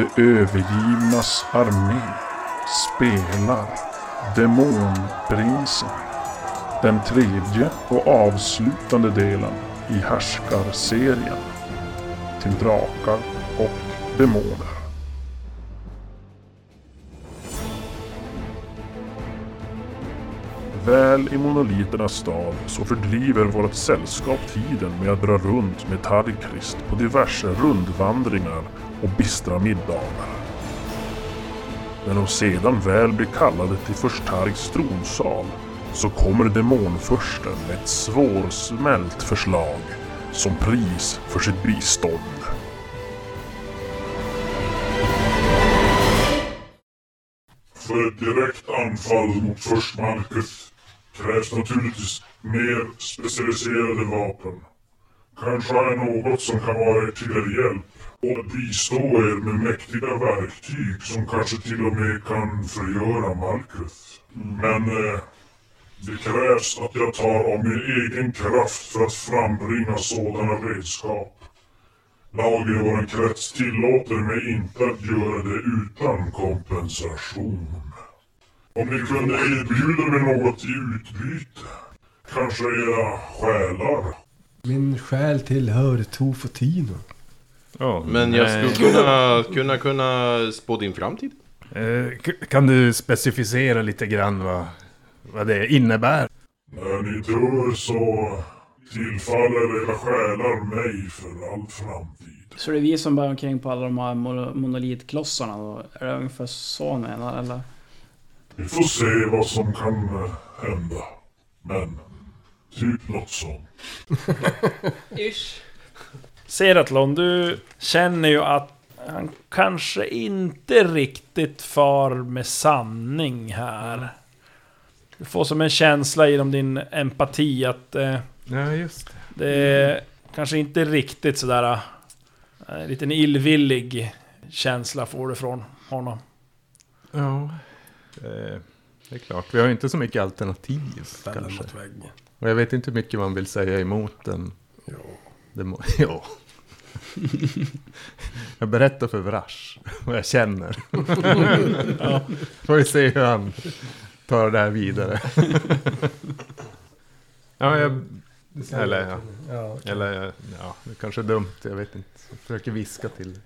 De övergivnas armé spelar Demonprinsen. Den tredje och avslutande delen i härskarserien till drakar och demoner. Väl i monoliternas stad så fördriver vårt sällskap tiden med att dra runt med Tarkrist på diverse rundvandringar och bistra middagar. När de sedan väl blir kallade till Förstarks tronsal så kommer demonfursten med ett svårsmält förslag som pris för sitt bistånd. För ett direkt anfall mot förstmarket krävs naturligtvis mer specialiserade vapen. Kanske har jag något som kan vara er till er hjälp och bistå er med mäktiga verktyg som kanske till och med kan förgöra Malkuth. Men eh, det krävs att jag tar av min egen kraft för att frambringa sådana redskap. Lagen i vår krets tillåter mig inte att göra det utan kompensation. Om ni kunde erbjuda mig något i utbyte? Kanske era själar? Min själ tillhör Tofotino. Ja, Men jag nej. skulle kunna, kunna, kunna spå din framtid. Eh, Kan du specificera lite grann vad, vad det innebär? När ni dör så tillfaller era själar mig för all framtid. Så det är vi som bär omkring på alla de här mo- monolitklossarna då? Är det ungefär så han menar eller? Vi får se vad som kan eh, hända. Men, typ något sånt. Seratlon, du känner ju att han kanske inte riktigt far med sanning här. Du får som en känsla genom din empati att eh, Ja, just det. det är kanske inte riktigt sådär... eh, En liten illvillig känsla får du från honom. Ja. Eh, Det är klart, vi har ju inte så mycket alternativ kanske. mot väggen. Och jag vet inte hur mycket man vill säga emot den. Ja. Det må, ja. jag berättar för Vrash vad jag känner. Får vi se hur han tar det här vidare. ja, jag, Eller, ja. Ja, eller ja, det kanske är dumt, jag vet inte. Jag försöker viska till.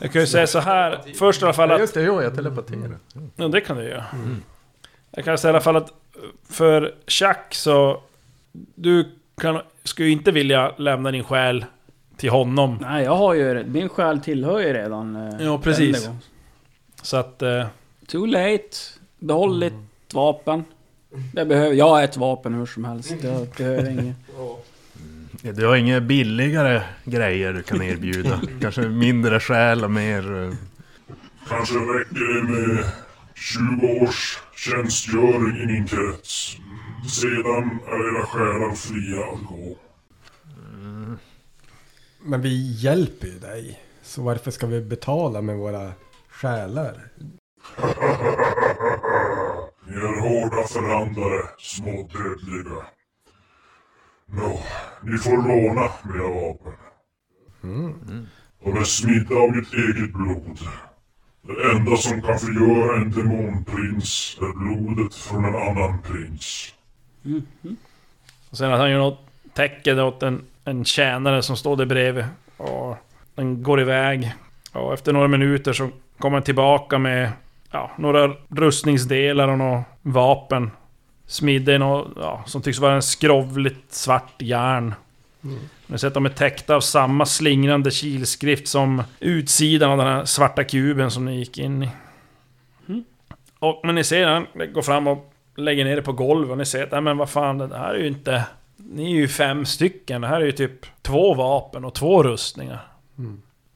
Jag kan ju säga så här, först i alla fall Ja, att... just det, jo, jag telepaterar. Ja, det kan du göra. Jag kan säga i alla fall att för Chuck så... Du kan, skulle ju inte vilja lämna din själ till honom. Nej, jag har ju... Min själ tillhör ju redan... eh, Ja, precis. Så att... Eh, Too late. Behåll ditt vapen. Jag behöver... Jag har ett vapen hur som helst. Jag behöver inget. Du har inga billigare grejer du kan erbjuda. Kanske mindre själ och mer... eh, Kanske räcker det med 20 års tjänstgöring i min krets. Sedan är era själar fria att gå. Men vi hjälper ju dig. Så varför ska vi betala med våra själar? Ni är hårda förhandlare, små dödliga. Nå, ni får låna mina vapen. De är smidda av mitt eget blod. Det enda som kan förgöra en demonprins är blodet från en annan prins. och sen att han gör något tecken åt en, en tjänare som står där bredvid. Och den går iväg. Och efter några minuter så kommer han tillbaka med ja, några rustningsdelar och några vapen. Smidda i något, ja, som tycks vara en skrovligt svart järn. Ni ser att de är täckta av samma slingrande kilskrift som utsidan av den här svarta kuben som ni gick in i. Och men ni ser han går fram och lägger ner det på golvet och ni ser att, nej men vad fan, det här är ju inte... Ni är ju fem stycken, det här är ju typ två vapen och två rustningar.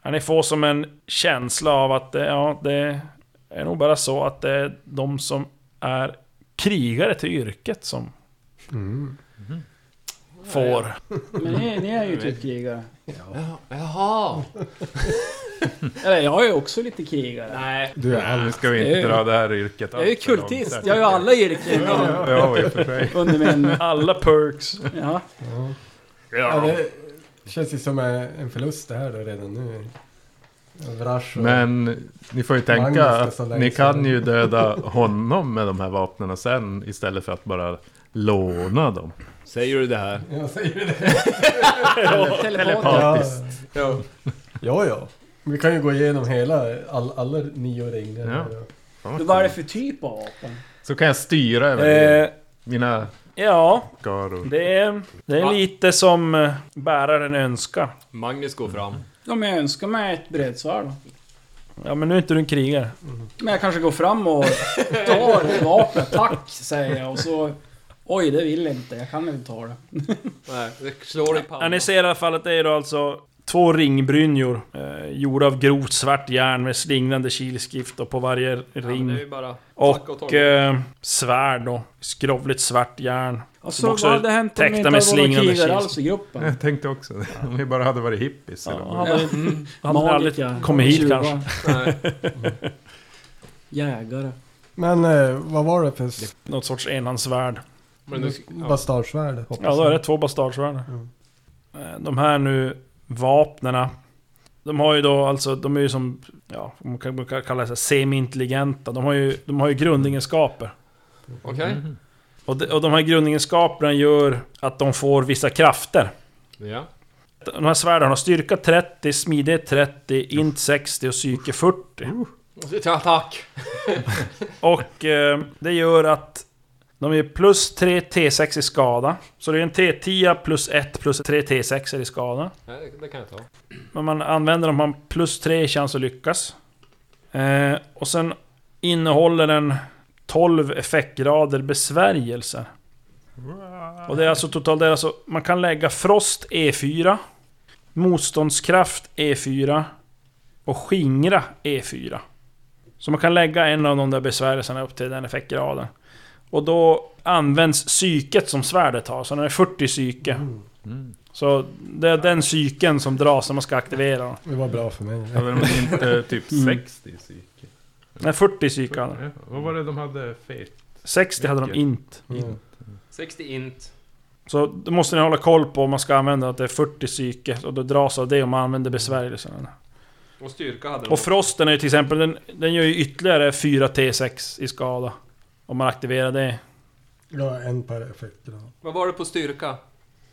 Ja, ni får som en känsla av att det, ja, det är nog bara så att det är de som är krigare till yrket som får. Men ni, ni är ju typ krigare. Jaha! Eller jag är ju också lite krigare. Nej. Du är Nu ska vi inte dra det här yrket Jag är ju allt för långt. kultist. Jag har ju alla yrken Ja, ja, i och för sig. under min... Alla perks. Ja. Ja, det känns ju som en förlust det här då redan nu. Vrash och... Men ni får ju tänka att ni kan ju döda honom med de här vapnen sen istället för att bara låna dem. Säger du det här? Jag säger det. Telepatiskt. Ja. ja, ja. Vi kan ju gå igenom hela, all, alla nio ringar. Ja. här. Fan, Vad är det för typ av vapen? Så kan jag styra över Eh, mina ja, skaror. det är, det är lite som eh, bäraren önskar. Magnus går fram. Om jag önskar mig ett bredsvärd. Ja, men nu är inte du en krigare. Men jag kanske går fram och tar vapnet. Tack, säger jag. Och så... Oj, det vill jag inte. Jag kan inte ta det. Nej, det slår i Ja, pannan. ni ser i alla fall att det är då alltså två ringbrynjor eh, gjorda av grovt svart järn med slingrande kilskift och på varje Ja, ring. det är ju bara tacka och ta. eh, svärd då. Skrovligt svart järn. Alltså, Som också vad hade hänt om vi inte med hade varit kils. alls i gruppen? Jag tänkte också det. Om vi bara hade varit hippies. eller Ja, vad. hade, Mm. hade aldrig Magiker, kommit hit kanske. Nej. Jägare. Men eh, vad var det för Något sorts enhandsvärd. Men det, ja. bastardsvärd? hoppas Ja, då är det två bastardsvärd. Mm. Eh, De här nu vapnena. De har ju då alltså, de är ju som, ja, man kan kalla det semi-intelligenta. De har ju, de har ju grundegenskaper. Okej. Och de, och de här grundegenskaperna gör att de får vissa krafter. Ja. De här svärden har styrka 30, smidighet 30, int 60 och psyke 40. Ja, tack. Och eh, det gör att de ger plus 3 T6 i skada. Så det är en T10 plus 1 plus 3 T6 i skada. Nej, det, kan jag ta. Men man använder dem har man plus 3 i chans att lyckas. Eh, och sen innehåller den 12 effektgrader besvärjelser. Och det är alltså totalt, det är alltså, man kan lägga Frost E4, Motståndskraft E4 och Skingra E4. Så man kan lägga en av de där besvärjelserna upp till den effektgraden. Och då används psyket som svärdet har, så den är 40 psyke. Mm. Så det är den psyken som dras när man ska aktivera den. Det var bra för mig. Hade de inte typ Mm. 60 psyke? Nej, 40 psyke hade de. Vad var det de hade fet? 60 hade de inte. Mm. 60 int. Så då måste ni hålla koll på om man ska använda att det är 40 psyke. Och då dras av det om man använder besvärjelserna. Och styrka hade de. Och frosten är ju till exempel, den, den gör ju ytterligare 4 T6 i skada. Om man aktiverar det. Ja, en per effektgrad. Vad var det på styrka?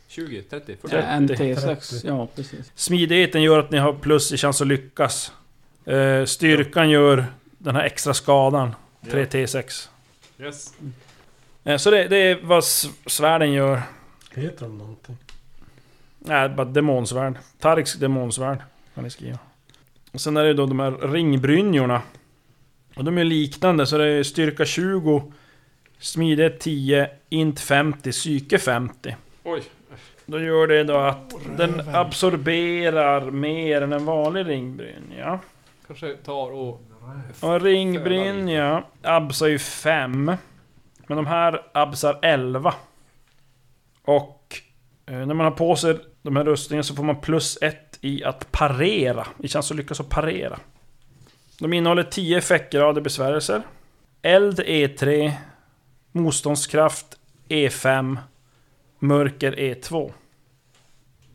20? 30? 40? Ja, en 30. T6. Ja, precis. Smidigheten gör att ni har plus i chans att lyckas. Eh, styrkan gör den här extra skadan. 3 Ja. T6. Yes. Eh, så det, det är vad svärden gör. Heter de någonting? Nej, bara demonsvärd. Tarks demonsvärd kan ni skriva. Och sen är det då de här ringbrynjorna. Och de är liknande, så det är styrka 20, smidighet 10, int 50, psyke 50. Oj. Då gör det då att den absorberar mer än en vanlig ringbrynja. Kanske tar och... Och en ringbrynja absar ju 5. Men de här absar 11. Och eh, när man har på sig de här rustningarna så får man plus 1 i att parera. I chans att lyckas att parera. De innehåller 10 effektgrader besvärjelser. Eld E3. Motståndskraft E5. Mörker E E2.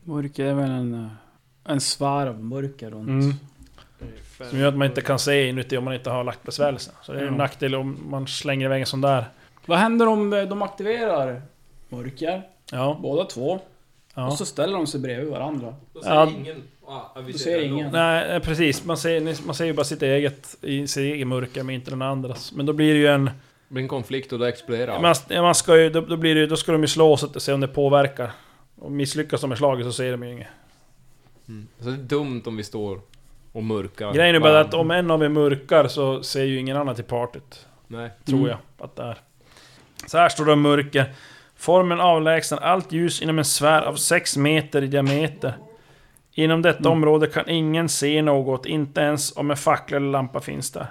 Mörker är väl en, eh, en sfär av mörker runt. Mm. Som gör att man inte kan se inuti om man inte har lagt besvärjelsen. Så det är en Ja. nackdel om man slänger iväg en sån där. Vad händer om eh, de aktiverar mörker? Ja. Båda två. ja. Och så ställer de sig bredvid varandra. Då Ja. ser ingen... Ah, vi ser ingen. Nej, eh, precis. Man ser, man ser ju bara sitt eget i sitt eget mörker, men inte den andras. Men då blir det ju en... Det blir en konflikt och då exploderar allt. Man, ja, man ska ju, då, då, blir det, ju- då ska de ju slå så att se om det påverkar. Och misslyckas de med slaget så ser de ju inget. Mm. Så det är dumt om vi står och mörkar. Grejen är bara att om en av er mörkar så ser ju ingen annan till partyt. Nej. Tror Mm. jag att det är. Så här står det om mörker. Formen avlägsnar allt ljus inom en sfär av 6 meter i diameter. Inom detta område kan ingen se något, inte ens om en fackla eller lampa finns där.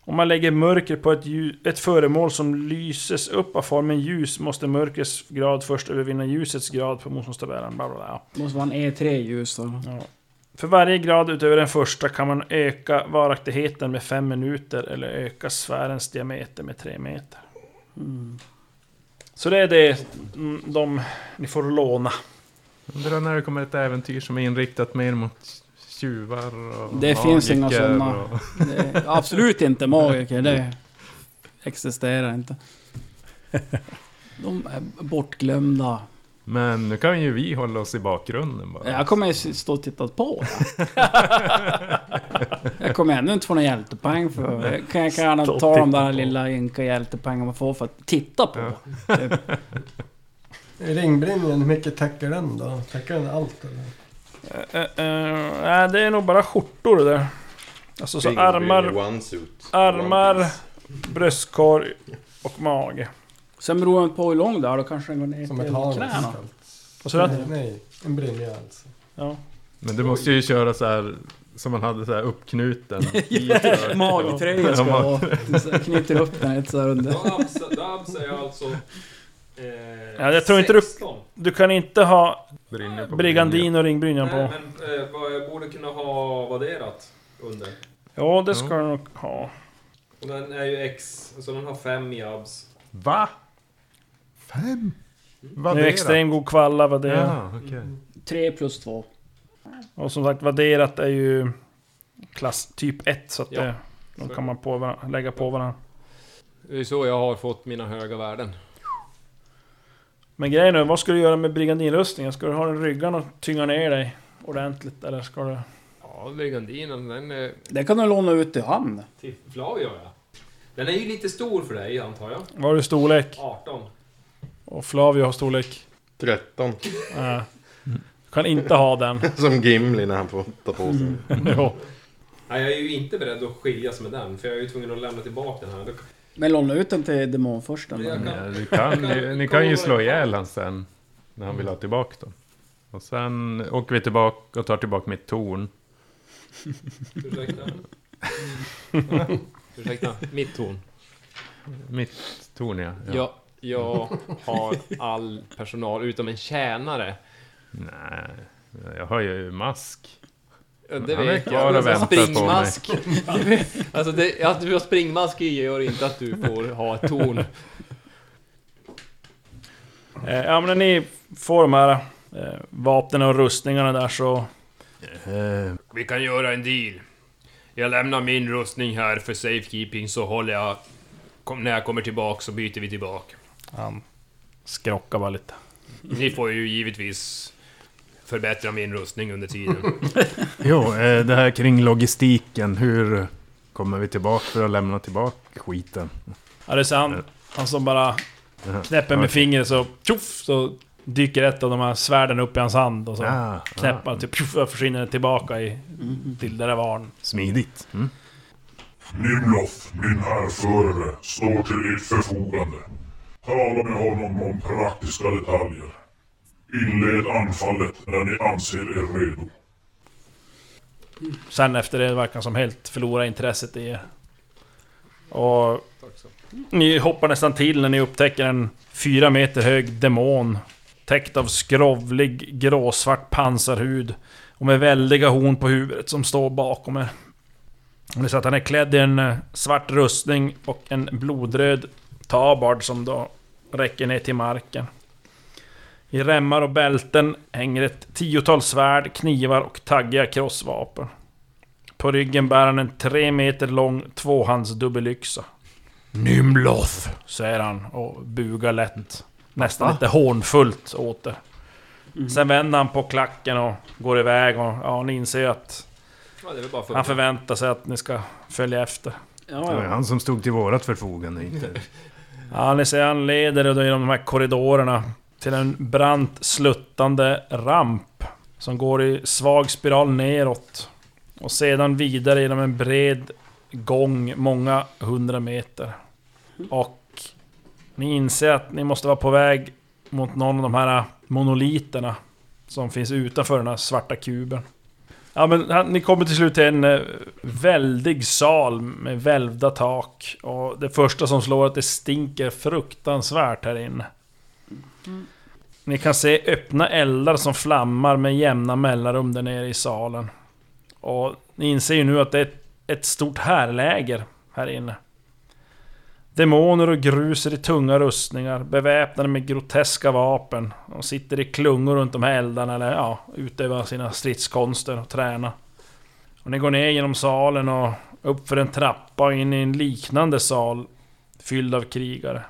Om man lägger mörker på ett, ett föremål som lyses upp av formen ljus måste mörkrets grad först övervinna ljusets grad på motståndstabellen. Bla bla måste vara en E3-ljus då. Ja. För varje grad utöver den första kan man öka varaktigheten med 5 minuter eller öka sfärens diameter med 3 meter. Mm. Så det är det mm, de ni får låna. Undrar när det kommer ett äventyr som är inriktat mer mot tjuvar och Det finns inga magiker såna. och- absolut inte magiker, det existerar inte. De är bortglömda. Men nu kan ju vi hålla oss i bakgrunden bara. Jag kommer ju stå och titta på det. Jag kommer ändå inte få någon hjältepoäng för... Jag kan jag kan gärna ta de där på. lilla ynka hjältepoängen man får för att titta på. Typ. Ringbrynjan, hur mycket täcker den då? Täcker den allt eller? Eh, eh, Nej, det är nog bara skjortor det där. Alltså så armar, armar, bröstkorg och mage. Sen beror det på hur lång det är, då kanske den går ner Som ett till knäna. Och så att, Nej, en brynja alltså. ja. Men du måste ju köra så här som man hade så här uppknuten. Magtröja ska jag ha. Jag Knyter upp den lite så här under. Dabs, Dabs är alltså... Eh, Ja, jag tror inte du- 16. Du kan inte ha brigandin och ringbrynjan Nej, på. men eh, vad jag borde kunna ha vadderat under. Ja, det ska du nog ha. Och den är ju X, så den har fem i abs. Va? Fem? Det är Vadderat? extrem god kvalla vad det är. Ja, okej. Tre plus två. Och som sagt, vadderat är ju klass typ 1 så att Ja. det, de kan man på, lägga på varandra. Det är så jag har fått mina höga värden. Men grejen är, vad ska du göra med brigandinrustningen? Ska du ha den ryggan och tynga ner dig ordentligt? Eller ska du... Ja, brigandinen, den är Det kan du låna ut till han. till Flavio ja. Den är ju lite stor för dig antar jag. Vad har du storlek? 18. Och Flavio har storlek? 13. Äh, du kan inte ha den. Som Gimli när han får ta på sig. jo. Nej, jag är ju inte beredd att skiljas med den, för jag är ju tvungen att lämna tillbaka den här. Men låna ut den till demonfursten. Jag Ja, du kan, ni, ni kan ju slå ihjäl han sen. När han vill ha tillbaka dem. Och sen åker vi tillbaka och tar tillbaka mitt torn. Ursäkta. Ursäkta, mitt torn. Mitt torn ja. Ja. Jag har all personal utom en tjänare. Nej, jag har ju mask. Det Han är vet kvar jag. och väntar på mig. springmask. alltså det, att du har springmask i gör inte att du får ha ett torn. Eh, ja men när ni får de här eh, vapnen och rustningarna där så... Eh, Vi kan göra en deal. Jag lämnar min rustning här för safekeeping så håller jag... Kom, när jag kommer tillbaka så byter vi tillbaka. Han skrockar bara lite. Ni får ju givetvis förbättra min rustning under tiden. jo, eh, det här kring logistiken. Hur kommer vi tillbaka för att lämna tillbaka skiten? Ja, det är så han, han som bara knäpper med fingret så tjoff så dyker ett av de här svärden upp i hans hand och så Ah, knäpper han typ tjoff och försvinner det tillbaka i, till där det var. Smidigt. Mm. Nimloth, min härförare, står till ert förfogande. Tala med honom om praktiska detaljer. Inled anfallet när ni anser er redo. Sen efter det verkar som helt förlora intresset i er. Och ni hoppar nästan till när ni upptäcker en fyra meter hög demon. Täckt av skrovlig gråsvart pansarhud. Och med väldiga horn på huvudet som står bakom er. Ni ser att han är klädd i en eh, svart rustning och en blodröd tabard som då räcker ner till marken. I remmar och bälten hänger ett tiotal svärd, knivar och taggiga krossvapen. På ryggen bär han en tre meter lång tvåhandsdubbelyxa. Nymloth, säger han och bugar lätt. Nästan lite hånfullt åt det. Sen vänder han på klacken och går iväg och ja, ni inser ju att Ja, det är väl bara för... han förväntar sig att ni ska följa efter. Det var Ja, ja. han som stod till vårat förfogande, inte... Ja, ni ser han leder då genom de här korridorerna till en brant sluttande ramp som går i svag spiral neråt. Och sedan vidare genom en bred gång många hundra meter. Och ni inser att ni måste vara på väg mot någon av de här monoliterna som finns utanför den här svarta kuben. Ja men ni kommer till slut till en eh, väldig sal med välvda tak. Och det första som slår är att det stinker fruktansvärt här inne. Mm. Ni kan se öppna eldar som flammar med jämna mellanrum där nere i salen. Och ni inser ju nu att det är ett, ett stort härläger här inne. Demoner och gruser i tunga rustningar, beväpnade med groteska vapen. De sitter i klungor runt de här eldarna eller ja, utövar sina stridskonster och tränar. Och ni går ner genom salen och upp för en trappa och in i en liknande sal fylld av krigare.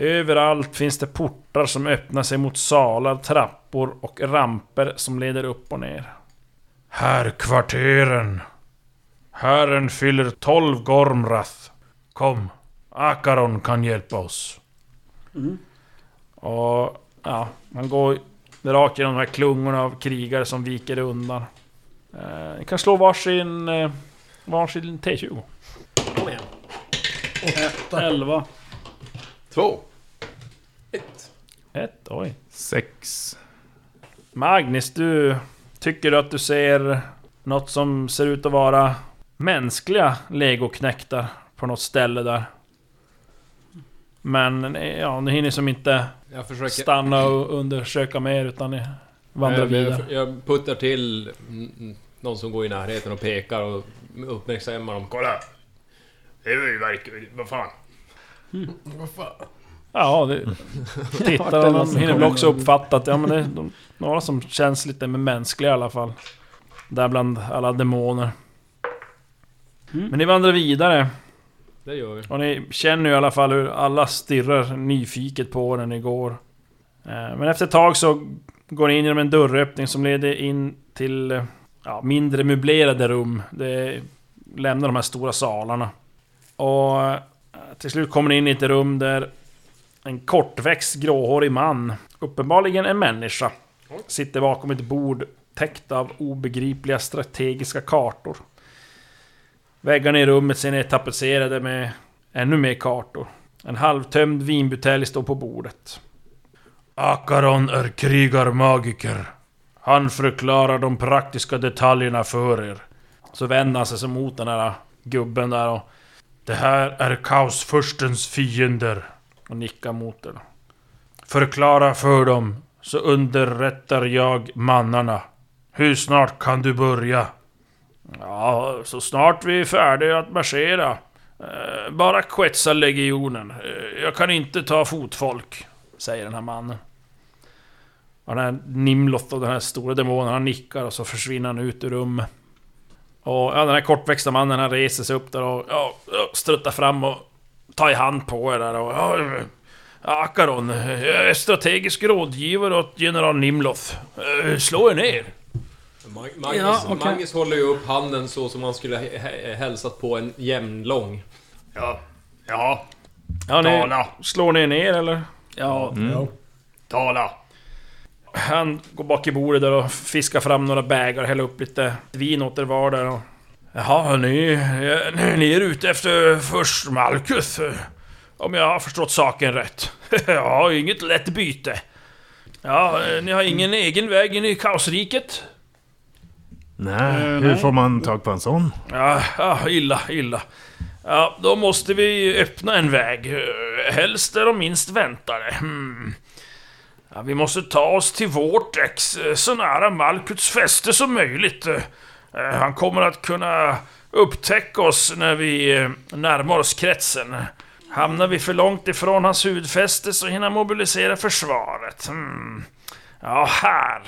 Överallt finns det portar som öppnar sig mot salar, trappor och ramper som leder upp och ner. Här kvarteren. Herren fyller tolv Gormrath. Kom, Akaron kan hjälpa oss. Och ja, man går rakt genom de här klungorna av krigare som viker undan. Eh, ni kan slå varsin, eh, varsin T20. Kom igen. 11. Två. Ett, oj. Sex. Magnus, du tycker att du ser något som ser ut att vara mänskliga legoknäktar på något ställe där. Men ja, ni hinner som inte Jag försöker... stanna och undersöka mer utan ni vandrar jag, vidare. jag, jag puttar till någon som går i närheten och pekar och uppmärksammar dem. Kolla! Det är ju verkligen... Vad fan? Ja, det, tittar och de hinner väl också uppfatta att ja, men det är de, några som känns lite mer mänskliga i alla fall. Där bland alla demoner. Men ni vandrar vidare. Det gör vi. Och ni känner ju i alla fall hur alla stirrar nyfiket på er när ni går. Eh, Men efter ett tag så går ni in genom en dörröppning som leder in till eh, ja, mindre möblerade rum. Det lämnar de här stora salarna. Och eh, till slut kommer ni in i ett rum där en kortväxt gråhårig man, uppenbarligen en människa, sitter bakom ett bord täckt av obegripliga strategiska kartor. Väggarna i rummet sen är tapetserade med ännu mer kartor. En halvtömd vinbutelj står på bordet. Akaron är krigarmagiker. Han förklarar de praktiska detaljerna för er. Så vänder han sig mot den här gubben där och... Det här är kaosfurstens fiender. Och nickar mot er. Förklara för dem, så underrättar jag mannarna. Hur snart kan du börja? Ja, så snart vi är färdiga att marschera. Eh, Bara quetsa legionen. Eh, Jag kan inte ta fotfolk, säger den här mannen. Och den här Nimloth och den här stora demonen, han nickar och så försvinner han ut ur rummet. Och ja, den här kortväxta mannen, han reser sig upp där och ja, struttar fram och tar i hand på er där och... Ja, Akaron, jag är strategisk rådgivare åt general Nimloth. Eh, Slå er ner! Mag- Magnus, Ja, okej. Magnus håller ju upp handen så som man skulle hälsat på en jämnlång. Ja. Ja. Ja, ni Tala. slår ni ner eller? Ja, Ja. Tala. Han går bak i bordet där och fiskar fram några bägar och häller upp lite vin åt er var där och... Jaha, ni, ni, ni är ute efter först Malkuth. Om jag har förstått saken rätt. ja, inget lätt byte. Ja, ni har ingen egen väg in i kaosriket? Nej, hur får man tag på en sån? Ja, ja, illa, illa. Ja, då måste vi öppna en väg. Eh, Helst där de minst väntar det. Hmm. Ja, vi måste ta oss till Vortex, eh, så nära Malkuts fäste som möjligt. Eh, Han kommer att kunna upptäcka oss när vi eh, närmar oss kretsen. Hamnar vi för långt ifrån hans hudfäste så hinner han mobilisera försvaret. Hmm. Ja, här.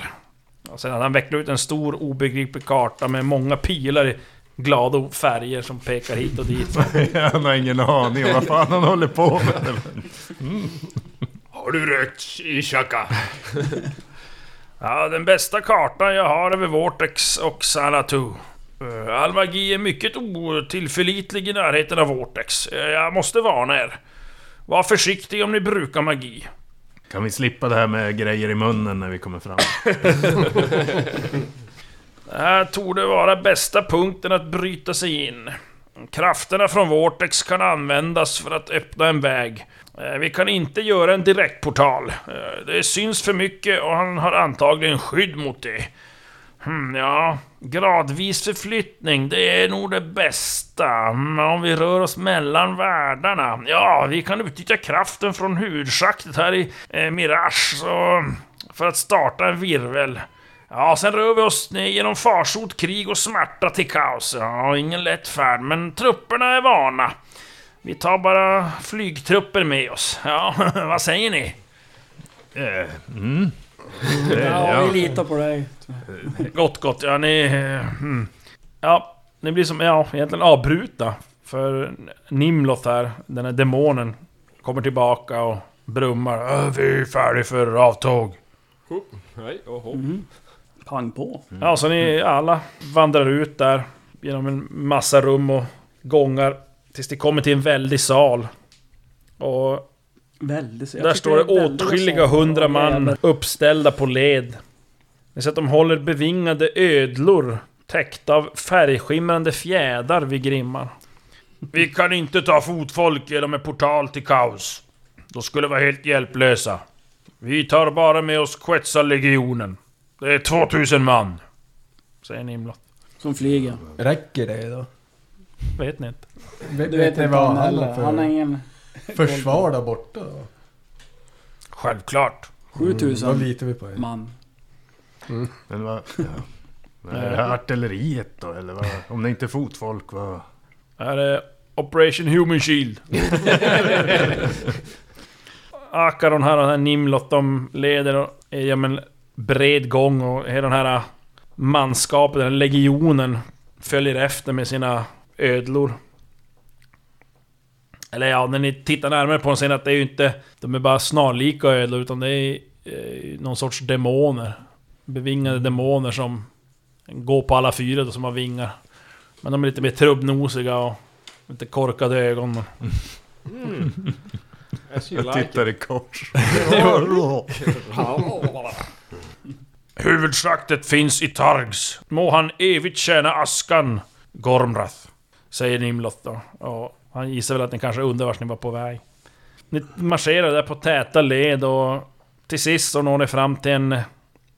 Och sen hade han vecklat ut en stor obegriplig karta med många pilar i glada färger som pekar hit och dit. Han har ingen aning om vad fan han håller på med. Har du rökt i Chaka? Ja, den bästa kartan jag har över Vortex och Sanatu. Eh, All magi är mycket otillförlitlig i närheten av Vortex. Eh, Jag måste varna er. Var försiktig om ni brukar magi. Kan vi slippa det här med grejer i munnen när vi kommer fram? Det här torde vara bästa punkten att bryta sig in. Krafterna från Vortex kan användas för att öppna en väg. Eh, vi kan inte göra en direktportal. Eh, det syns för mycket och han har antagligen skydd mot det. Hmm, ja, gradvis förflyttning, det är nog det bästa. Hmm, om vi rör oss mellan världarna, ja, vi kan utnyttja kraften från huvudschaktet här i eh, Mirage så, för att starta en virvel. Ja, sen rör vi oss genom farsot, krig och smärta till kaos. Ja, ingen lätt färd, men trupperna är vana. Vi tar bara flygtrupper med oss. Ja, vad säger ni? Eh, mm. Det, ja, ja. vi litar på dig. Gott, gott. Ja, ni... eh, Mm. Ja, ni blir som, ja, egentligen avbrutna. För Nimloth här, den här demonen, kommer tillbaka och brummar. "Äh, Vi är färdiga för avtåg. Nej, oho. Mhm. Pang på. Ja, så ni alla vandrar ut där genom en massa rum och gångar tills ni kommer till en väldig sal. Och Väldigt. där står det åtskilliga hundra man uppställda på led. Ni ser att de håller bevingade ödlor täckta av färgskimrande fjädrar vid grimmar. Vi kan inte ta fotfolk genom en portal till kaos. Då skulle vi vara helt hjälplösa. Vi tar bara med oss Quetzal-legionen. Det är 2000 man. Säger Nimlot. Som flyger. Räcker det då? Vet ni inte? Vet, Du vet ni inte vad han har för Han har ingen... försvar där borta då? Självklart. 7000 Då litar vi på er. man. Men vad... Ja. Men är det artilleriet då eller vad? Om det inte är fotfolk vad? Är Operation Human Shield. Akaron här och den här Nimlot, de leder och är genom en bred gång och hela den här manskapet, den här legionen, följer efter med sina ödlor. Eller ja, när ni tittar närmare på dem ser ni att det är ju inte... De är bara snarlika ödlor, utan det är eh, någon sorts demoner. Bevingade demoner som går på alla fyra då, som har vingar. Men de är lite mer trubbnosiga och lite korkade ögon. you Jag tittar i kors. Huvudslaktet finns i Targs. Må han evigt tjäna askan, Gormrath. Säger Nimloth då. Och han gissar väl att ni kanske undrar vart ni var på väg. Ni marscherar där på täta led och till sist så når ni fram till en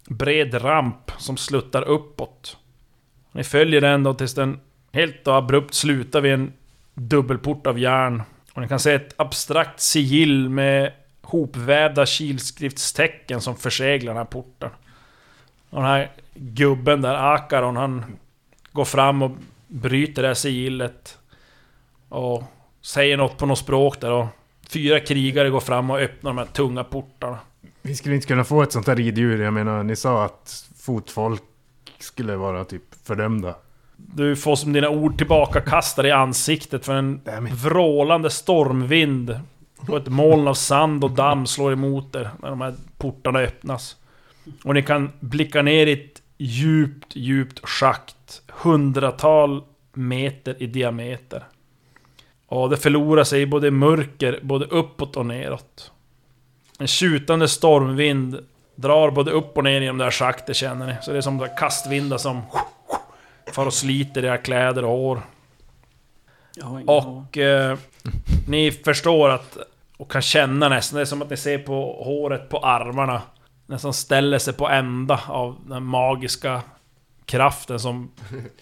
bred ramp som sluttar uppåt. Ni följer den då tills den helt abrupt slutar vid en dubbelport av järn. Och ni kan se ett abstrakt sigill med hopvävda kilskriftstecken som förseglar den här porten. Och den här gubben där, Akaron, han går fram och bryter det här sigillet. Och säger något på något språk där och fyra krigare går fram och öppnar de här tunga portarna. Vi skulle inte kunna få ett sånt här riddjur. Jag menar, ni sa att fotfolk skulle vara typ fördömda. Du får som dina ord tillbaka kastade i ansiktet för en vrålande stormvind. Och ett moln av sand och damm slår emot er när de här portarna öppnas. Och ni kan blicka ner i ett djupt, djupt schakt. Hundratal meter i diameter. Och det förlorar sig i både mörker, både uppåt och neråt. En tjutande stormvind drar både upp och ner genom det här schaktet känner ni. Så det är som kastvindar som far och sliter era kläder och hår. Och eh, ni förstår att, och kan känna nästan, det är som att ni ser på håret på armarna. Nästan ställer sig på ända av den magiska kraften som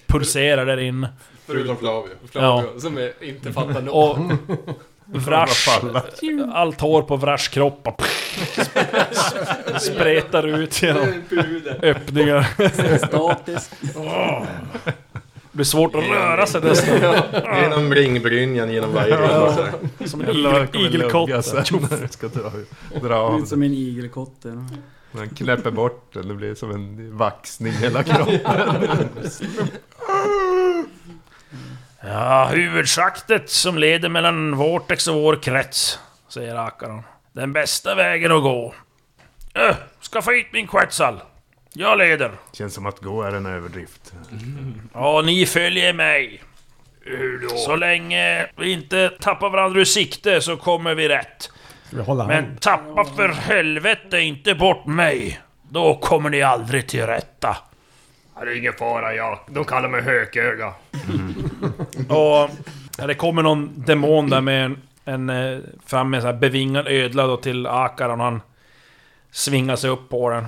pulserar där inne. Förutom Flavio. Ja. Flavio som är, inte fattar något. Och Vrash, allt hår på Vrash kropp spretar ut genom öppningar. Statisk. Det blir svårt att röra sig nästan. Genom ringbrynjan, genom varje ring. Som en igel, igelkott. ska dra, dra av som en igelkotte. Man knäpper bort den, det blir som en vaxning hela kroppen. Ja, huvudschaktet som leder mellan Vortex och vår krets, säger Akaron. Den bästa vägen att gå. Öh, skaffa hit min Quetzal. Jag leder. Känns som att gå är en överdrift. Ja, ni följer mig. Så länge vi inte tappar varandra ur sikte så kommer vi rätt. Ska vi hålla Men hand? tappa för helvete inte bort mig. Då kommer ni aldrig till rätta. Det är ingen fara, jag. De kallar mig hököga. Och ja, det kommer någon demon där med en, en eh, fram med en sån här bevingad ödla då till Akaron. Han svingar sig upp på den.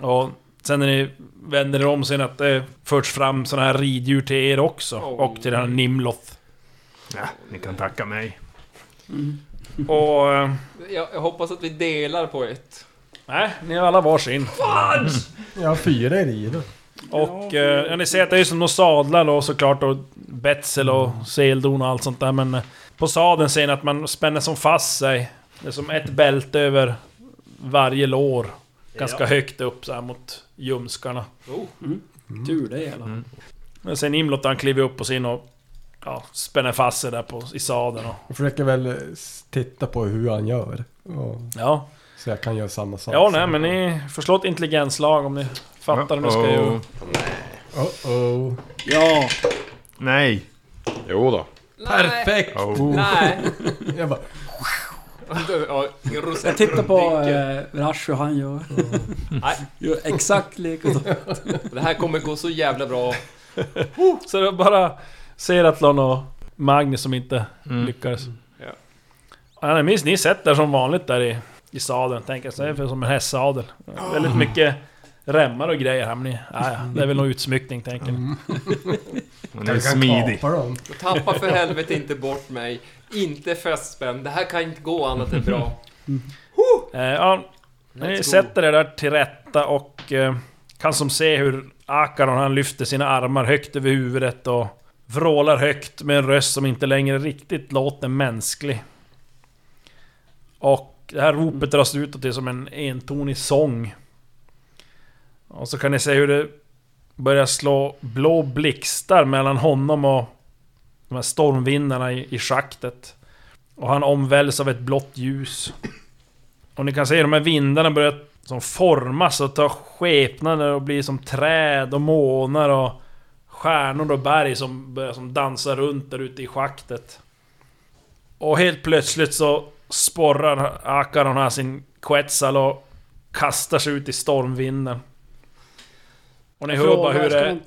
Och sen när ni vänder er om ser ni att det förts fram såna här riddjur till er också. Och till den här Nimloth. Ja, ni kan tacka mig. Och... eh, Jag, jag hoppas att vi delar på ett. Nej, ni har alla varsin. Ja, fyra är i då. Och eh, ja, ni ser att det är som några sadlar då såklart och betsel och seldon och allt sånt där men eh, På sadeln ser ni att man spänner som fast sig Det är som ett bälte över varje lår Ganska högt upp så här mot ljumskarna Oh. Tur det eller? Men sen Imlot han kliver upp på sin och ja, spänner fast sig där på, i sadeln och... Jag försöker väl titta på hur han gör. Och, Ja, så jag kan göra samma sak. ja nej men ni får slå ett intelligensslag om ni fattar hur ni ska göra. Oh, oh. Ja, Nej! Jo då. Perfekt! Oh. Nej. Jag bara, Ja, jag tittar på eh, hur han gör. Nej. Gör exakt likadant. Det här kommer gå så jävla bra. Så det bara Seratlon och Magnus som inte Mm. lyckades. Ja. Ja, ni minns, ni sätter som vanligt där i, i sadeln, tänker jag. Så det är som en hästsadel. Väldigt mycket remmar och grejer här, men ni, ja, ja, det är väl någon utsmyckning, tänker ni. Han är smidig. Tappa för helvete inte bort mig. Inte fästspänd. Det här kan inte gå annat än bra. Eh, ja, ni sätter er där till rätta och eh, kan som se hur Akaron han lyfter sina armar högt över huvudet och vrålar högt med en röst som inte längre riktigt låter mänsklig. Och det här ropet dras ut till som en entonig sång. Och så kan ni se hur det börjar slå blå blixtar mellan honom och de här stormvindarna i, i schaktet. Och han omväljs av ett blått ljus. Och ni kan se de här vindarna börjar som formas och ta skepnader och bli som träd och månar och stjärnor och berg som börjar som dansa runt där ute i schaktet. Och helt plötsligt så sporrar Akaron här sin Quetzal och kastar sig ut i stormvinden. Och ni hör bara hur det...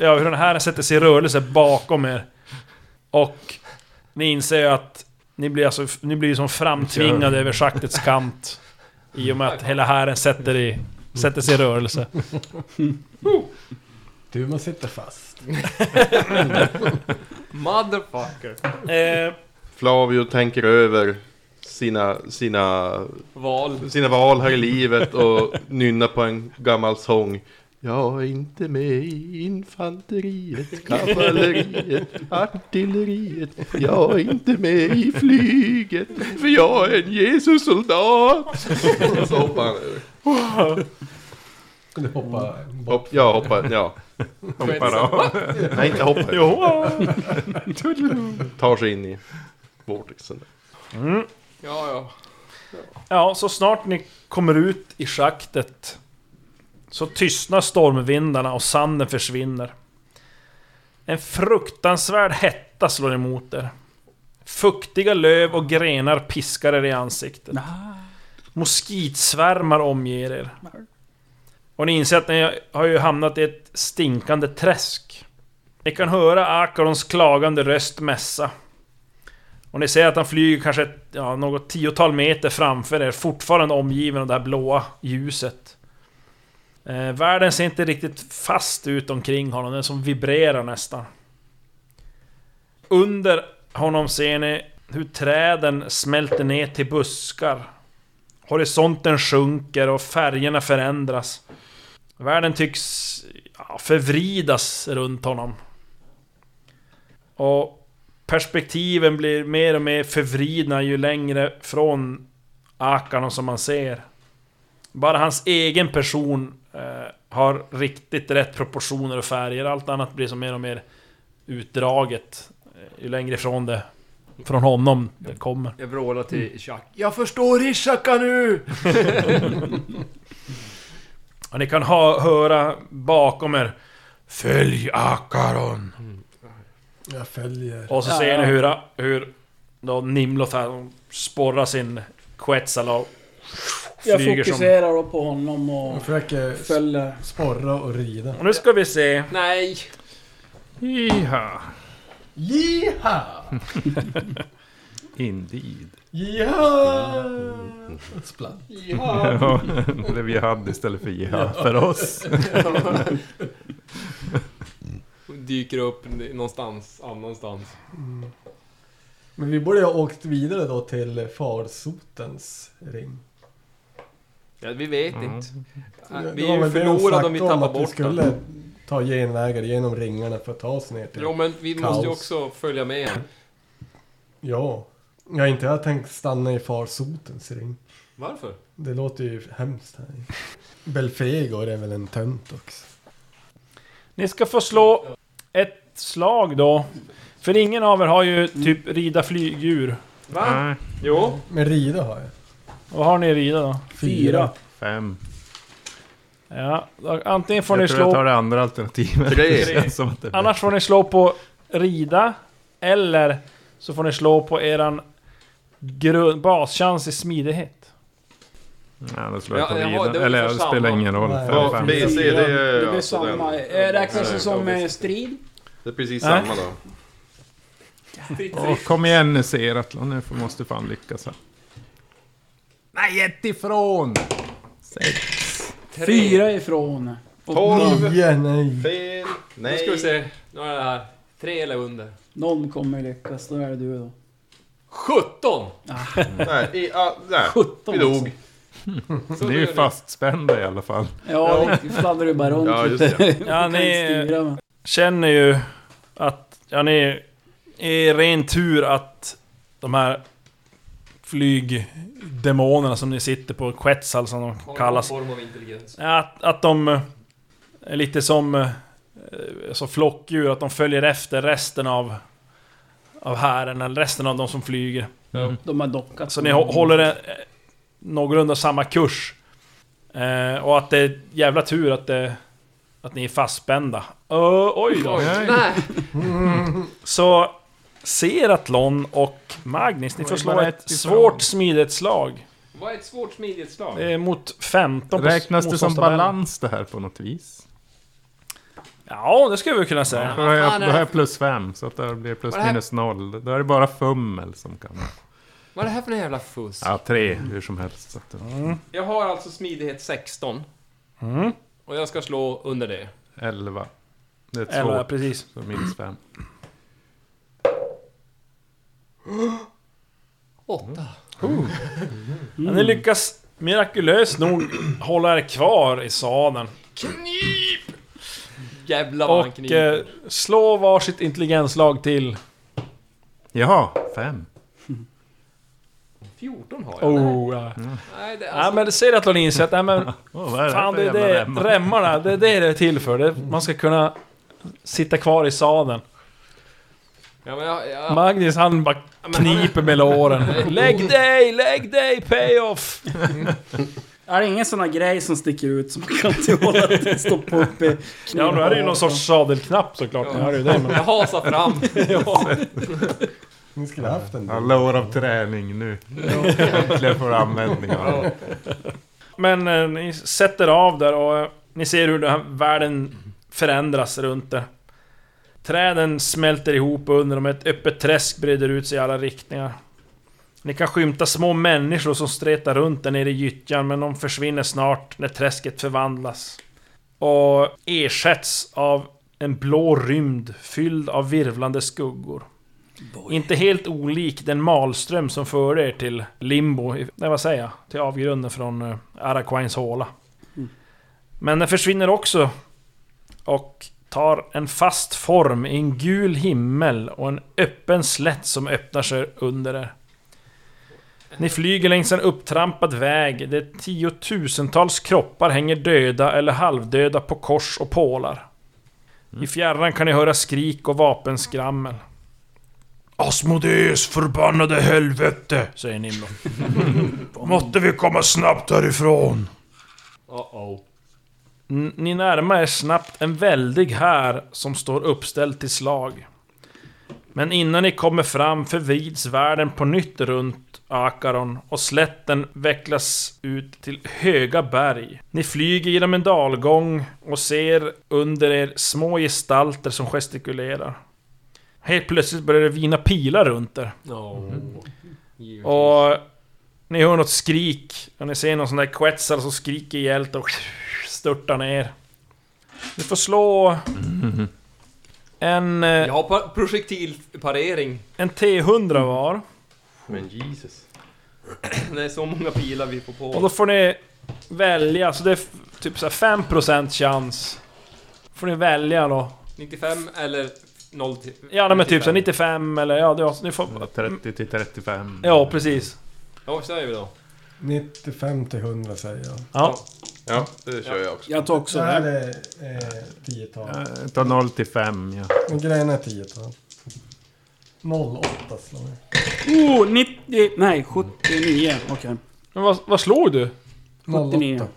Ja, hur den här sätter sig i rörelse bakom er. Och ni inser ju att ni blir alltså, ni blir som framtvingade över schaktets kant. I och med att hela hären sätter, i, sätter sig i rörelse. Du, man sitter fast. Motherfucker. Eh, Flavio tänker över sina, sina, Val. sina val här i livet och nynnar på en gammal sång. Jag är inte med i infanteriet, kavalleriet, artilleriet. Jag är inte med i flyget, för jag är en Jesus-soldat. Så hoppar han över. Du hoppar. Hopp, ja, hoppar, ja. Hoppar av. Nej, inte hoppar. jo. Tar sig in i vortexen. Mm. Ja, ja. Ja, så snart ni kommer ut i schaktet så tystnar stormvindarna och sanden försvinner. En fruktansvärd hetta slår emot er. Fuktiga löv och grenar piskar er i ansiktet. Moskitsvärmar omger er. Och ni inser att ni har ju hamnat i ett stinkande träsk. Ni kan höra Akarons klagande röst mässa. Och ni ser att han flyger kanske ett, ja, något tiotal meter framför er, fortfarande omgiven av det här blåa ljuset. Eh, världen ser inte riktigt fast ut omkring honom, den som vibrerar nästan. Under honom ser ni hur träden smälter ner till buskar. Horisonten sjunker och färgerna förändras. Världen tycks ja, förvridas runt honom. Och perspektiven blir mer och mer förvridna ju längre från Akanon som man ser. Bara hans egen person eh, har riktigt rätt proportioner och färger. Allt annat blir som mer och mer utdraget. Eh, ju längre ifrån det från honom det kommer. Jag vrålar till Chuck. Jag förstår Ishaka nu! Och ni kan ha, höra bakom er Följ Akaron! Jag följer. Och så Ja, ser ja. ni hur, hur då Nimloth här sporrar sin Quetzal och Jag flyger som... fokuserar då på honom och Jag försöker följer. sporra och rida. Och nu ska vi se... Nej! Iha. Jiha! Indeed. Jiha! Splatt. Ja, det blev jihad istället för jihad för oss. Dyker upp någonstans, annanstans. Men vi borde ha åkt vidare då till farsotens ring. Ja, vi vet inte. Äh, Det Vi är ju förlorade om vi tappar att vi bort skulle ta genvägar genom ringarna för att ta oss ner till... Jo men vi måste ju Kaos. också följa med. Ja. Jag har inte jag tänkt stanna i farsotens ring. Varför? Det låter ju hemskt här. Belfegor är väl en tönt också. Ni ska få slå ett slag då. För ingen av er har ju typ rida flygdjur. Va? Nej, Jo. Men rida har jag. Vad har ni i rida då? Fyra. fem. Ja, då, antingen får ni jag tror jag tar slå... det andra alternativet. Tre. Det som att det Annars får ni slå på rida. Eller så får ni slå på eran grund, baschans i smidighet. Ja, då slår jag Ja, på rida. det var Eller det spelar ingen roll. Nej. Fem, Ja, fem. B, C, det är Det blir alltså samma. den. Eh, Räknas det Nej, som ja, eh, strid? Det är precis Nej. samma då. Åh, kom igen nu Seratlon, nu måste fan lyckas här. Nej, ett ifrån! Sex. Fyra ifrån. Och Tolv. Nio, nej. Fel. Nu ska vi Nej. se. Nu är det här. Tre eller under. Någon kommer lyckas, då är det du då. 17! Nej, i, ah, nej. 17 Vi dog. Så Ni är ju fastspända i alla fall. Ja, vi fladdrar ju bara runt Ja, just lite. det. Ja, Kan ni- styra, Känner ju att... Ja, ni är ren tur att de här flygdemonerna som ni sitter på, Quetzal som de kallas. form av intelligens. Att, att de eh, är lite som eh, så flockdjur, att de följer efter resten av av hären, eller resten av de som flyger. De har dockat. Så ni hå- håller en, eh, någorlunda samma kurs. Eh, och att det är jävla tur att, det, att ni är fastspända. Ö, oj då! Nej! Så Seratlon och Magnus, ni Det får slå ett svårt smidighetsslag. Vad är ett svårt smidighetsslag? Det är mot 15 på Räknas det som balans det här på något vis? Ja, det skulle vi kunna säga. Då har jag, då har jag plus fem, så att det blir plus minus noll. Då är det bara fummel som kan... Vad är det här för en jävla fusk? Ja, tre hur som helst. Så att, Jag har alltså smidighet 16. Mm. Och jag ska slå under det. elva. Det är ett Eller svårt, precis. så minus fem. 8. Men ni lyckas mirakulöst nog hålla er kvar i sadeln. Knip! Jävlar vad han Och kniper. eh, slå varsitt intelligenslag till. Jaha, fem. 14 har jag. Oh, ja. Nej, det är ja alltså... men det ser att Lån inser att nej, men Oh, vad är det fan för det är jävla det, remmar? remmarna, det är det det är till för. Det, man ska kunna sitta kvar i sadeln. Ja, men jag, jag, Magnus han bara kniper med låren. Lägg dig, lägg dig, payoff! Är det ingen sån här grej som sticker ut som man kan inte hålla att det stoppa upp i Ja, nu är det ju någon sorts sadelknapp såklart. Nu är det ju det, men... jag hasar fram. Ni skulle haft en. Alla år av träning nu. Äntligen får användning av det. Men eh, ni sätter av där och eh, ni ser hur den här världen förändras runt er. Träden smälter ihop under dem, ett öppet träsk breder ut sig i alla riktningar. Ni kan skymta små människor som stretar runt där nere i gyttjan, men de försvinner snart när träsket förvandlas. Och ersätts av en blå rymd fylld av virvlande skuggor. Inte helt olik den malström som förde er till Limbo, nej vad säger jag? Till avgrunden från uh, Araquines håla. Men den försvinner också och tar en fast form i en gul himmel och en öppen slätt som öppnar sig under er. Ni flyger längs en upptrampad väg där tiotusentals kroppar hänger döda eller halvdöda på kors och pålar. I fjärran kan ni höra skrik och vapenskrammel. Asmodeus förbannade helvete, säger Nimrod. Måtte vi komma snabbt härifrån. Uh-oh. N- Ni närmar er snabbt en väldig här som står uppställd till slag. Men innan ni kommer fram förvrids världen på nytt runt Akaron och slätten vecklas ut till höga berg. Ni flyger genom en dalgång och ser under er små gestalter som gestikulerar. Helt plötsligt börjar det vina pilar runt er. Givetvis. Och ni hör något skrik och ni ser någon sån där Quetzal som skriker ihjält och störtar ner. Ni får slå... En, eh, Jag har pa- projektilparering. en T100 var. Men Jesus. Det är så många pilar vi får på. Och då får ni välja, så det är typ så här 5% chans. Får ni välja då. 95 eller 0 till... Ja, men typ så här 95 eller ja, det, ni får... 30 till 35. Ja, precis. Ja, vad säger vi då? 95 till 100 säger jag. Ja. Ja, det kör jag också. Jag tar också Så här det. är eh, 10-tal. Jag tar 0 till 5, ja. Men grejen är 10-tal. 08 slår vi. Oh, 90... Nej, 79. Okej. Men vad, vad slog du? 79. 08.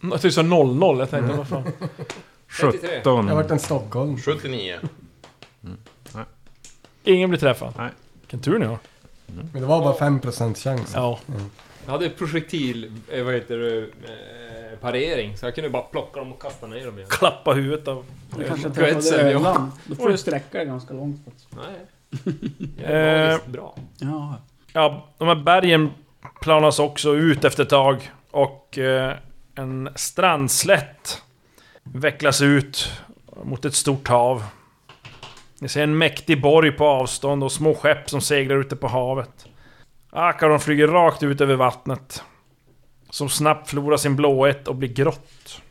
Jag tyckte du sa 00, jag tänkte vad fan. 33. 17. Jag har varit en Stockholm. 79. Ingen blir träffad. Nej. Vilken tur ni har. Men det var bara 5% chans. Ja. Jag hade projektil, eh, vad heter det, eh, parering. Så jag kunde bara plocka dem och kasta ner dem igen. Klappa huvudet av... Du kanske träffade ja. ölan. Då får du sträcka dig ganska långt. faktiskt. Nej. Eh. Jag är magiskt bra. Ja. Ja, de här bergen planas också ut efter ett tag. Och eh, en strandslätt vecklas ut mot ett stort hav. Ni ser en mäktig borg på avstånd och små skepp som seglar ute på havet. Akaron flyger rakt ut över vattnet. Som snabbt förlorar sin blåhet och blir grått.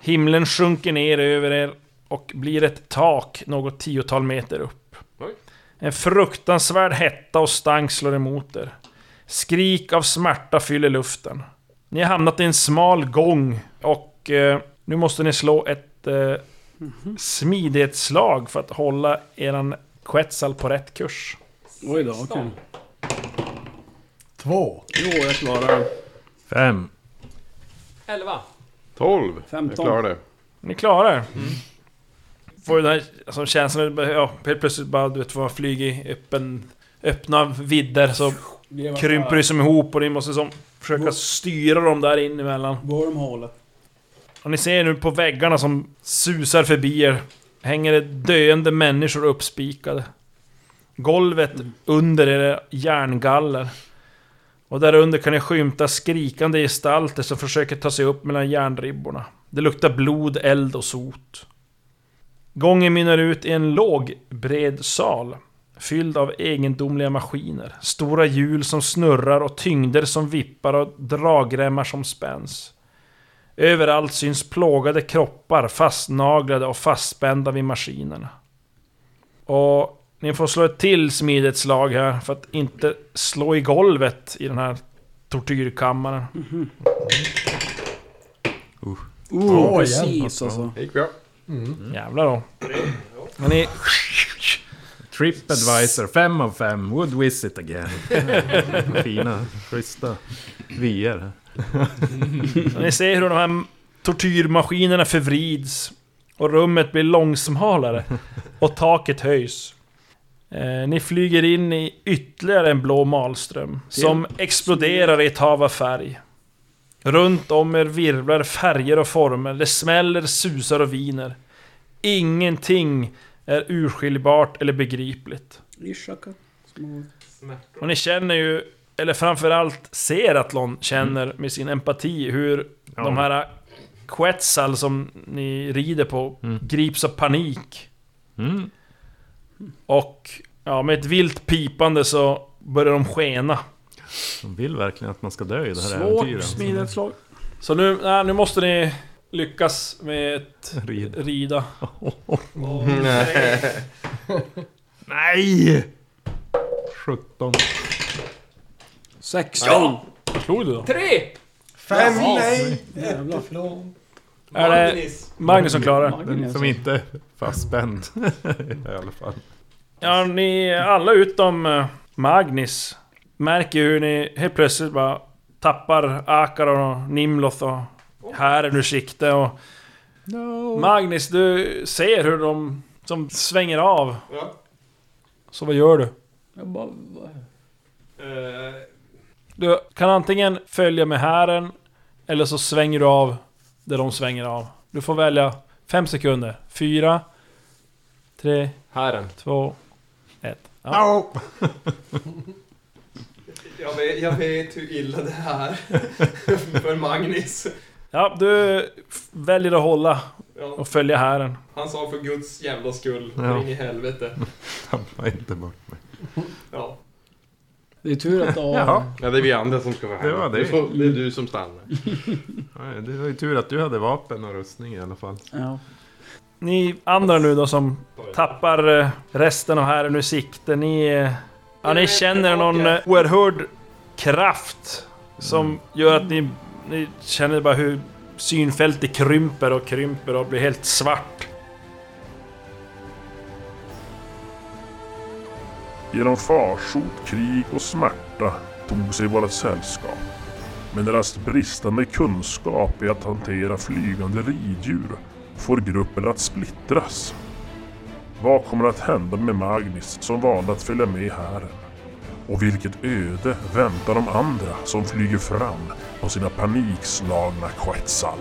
Himlen sjunker ner över er och blir ett tak något tiotal meter upp. En fruktansvärd hetta och stank slår emot er. Skrik av smärta fyller luften. Ni har hamnat i en smal gång och eh, nu måste ni slå ett eh, smidighetsslag för att hålla eran Quetzal på rätt kurs. Oj då, okej. Två. Jo, jag klarar. 5. 11. 12. Jag 15. klarar det. Ni klarar det. Får ju den här alltså, känslan, ja, helt plötsligt bara du vet, får man flyga i öppen, öppna vidder så krymper det som ihop och ni måste som försöka styra dem där in emellan. Wormhålet. Och ni ser nu på väggarna som susar förbi er Hänger det döende människor uppspikade Golvet under er är järngaller och där under kan ni skymta skrikande gestalter som försöker ta sig upp mellan järnribborna. Det luktar blod, eld och sot. Gången mynnar ut i en låg, bred sal Fylld av egendomliga maskiner. Stora hjul som snurrar och tyngder som vippar och dragremmar som spänns. Överallt syns plågade kroppar fastnaglade och fastspända vid maskinerna. Och ni får slå ett till smidighetsslag här för att inte slå i golvet i den här tortyrkammaren. Oh, Två precis alltså. Det gick bra. Jävlar då. Men ni, Tripadvisor, 5 av 5. Would visit again. Fina, schyssta vyer. ni ser hur de här tortyrmaskinerna förvrids. Och rummet blir långsmalare. Och taket höjs. Eh, ni flyger in i ytterligare en blå malström. Som exploderar i ett hav av färg. Runt om er virvlar färger och former. Det smäller, susar och viner. Ingenting är urskiljbart eller begripligt. Och ni känner ju, eller framförallt ser Atlon känner med sin empati hur de här Quetzal som ni rider på grips av panik. Mm. Och ja, med ett vilt pipande så börjar de skena. De vill verkligen att man ska dö i det här Svårt äventyret. smidighetsslag. Så nu, nej, nu måste ni lyckas med ett Rid. rida. Nej! 17. 16. Slog du då? 3! Fem nej! Jävlar. Är det Magnus som klarar? Den som inte är fastspänd. I alla fall. Ja, ni alla utom eh, Magnus märker hur ni helt plötsligt bara tappar Akaron och Nimloth och här ur sikte och... Magnus, du ser hur de som svänger av. Ja. Så vad gör du? Jag bara... Eh, Du kan antingen följa med hären eller så svänger du av där de svänger av. Du får välja fem sekunder. Fyra, tre, Herren. två, ett. Ja. Jag vet, jag vet hur illa det är för Magnus. ja, du väljer att hålla Ja, och följa hären. han sa för guds jävla skull, Ja. ja. in i helvete. Tappa inte bort mig. Ja. Det är tur att du har... Jaha. Ja, det är vi andra som ska vara här. Det var det. Du får, det är du som stannar. Nej, Det var ju tur att du hade vapen och rustning i alla fall. Ja. Ni andra nu då som tappar eh, resten av hären ur sikte, ni... eh, Ja, ni känner någon eh, oerhörd kraft som gör att ni, ni känner bara hur synfältet krymper och krymper och blir helt svart. Genom farsot, krig och smärta tog sig vårt sällskap. Men deras bristande kunskap i att hantera flygande riddjur får gruppen att splittras. Vad kommer att hända med Magnus som valde att följa med hären? Och vilket öde väntar de andra som flyger fram på sina panikslagna Quetzal?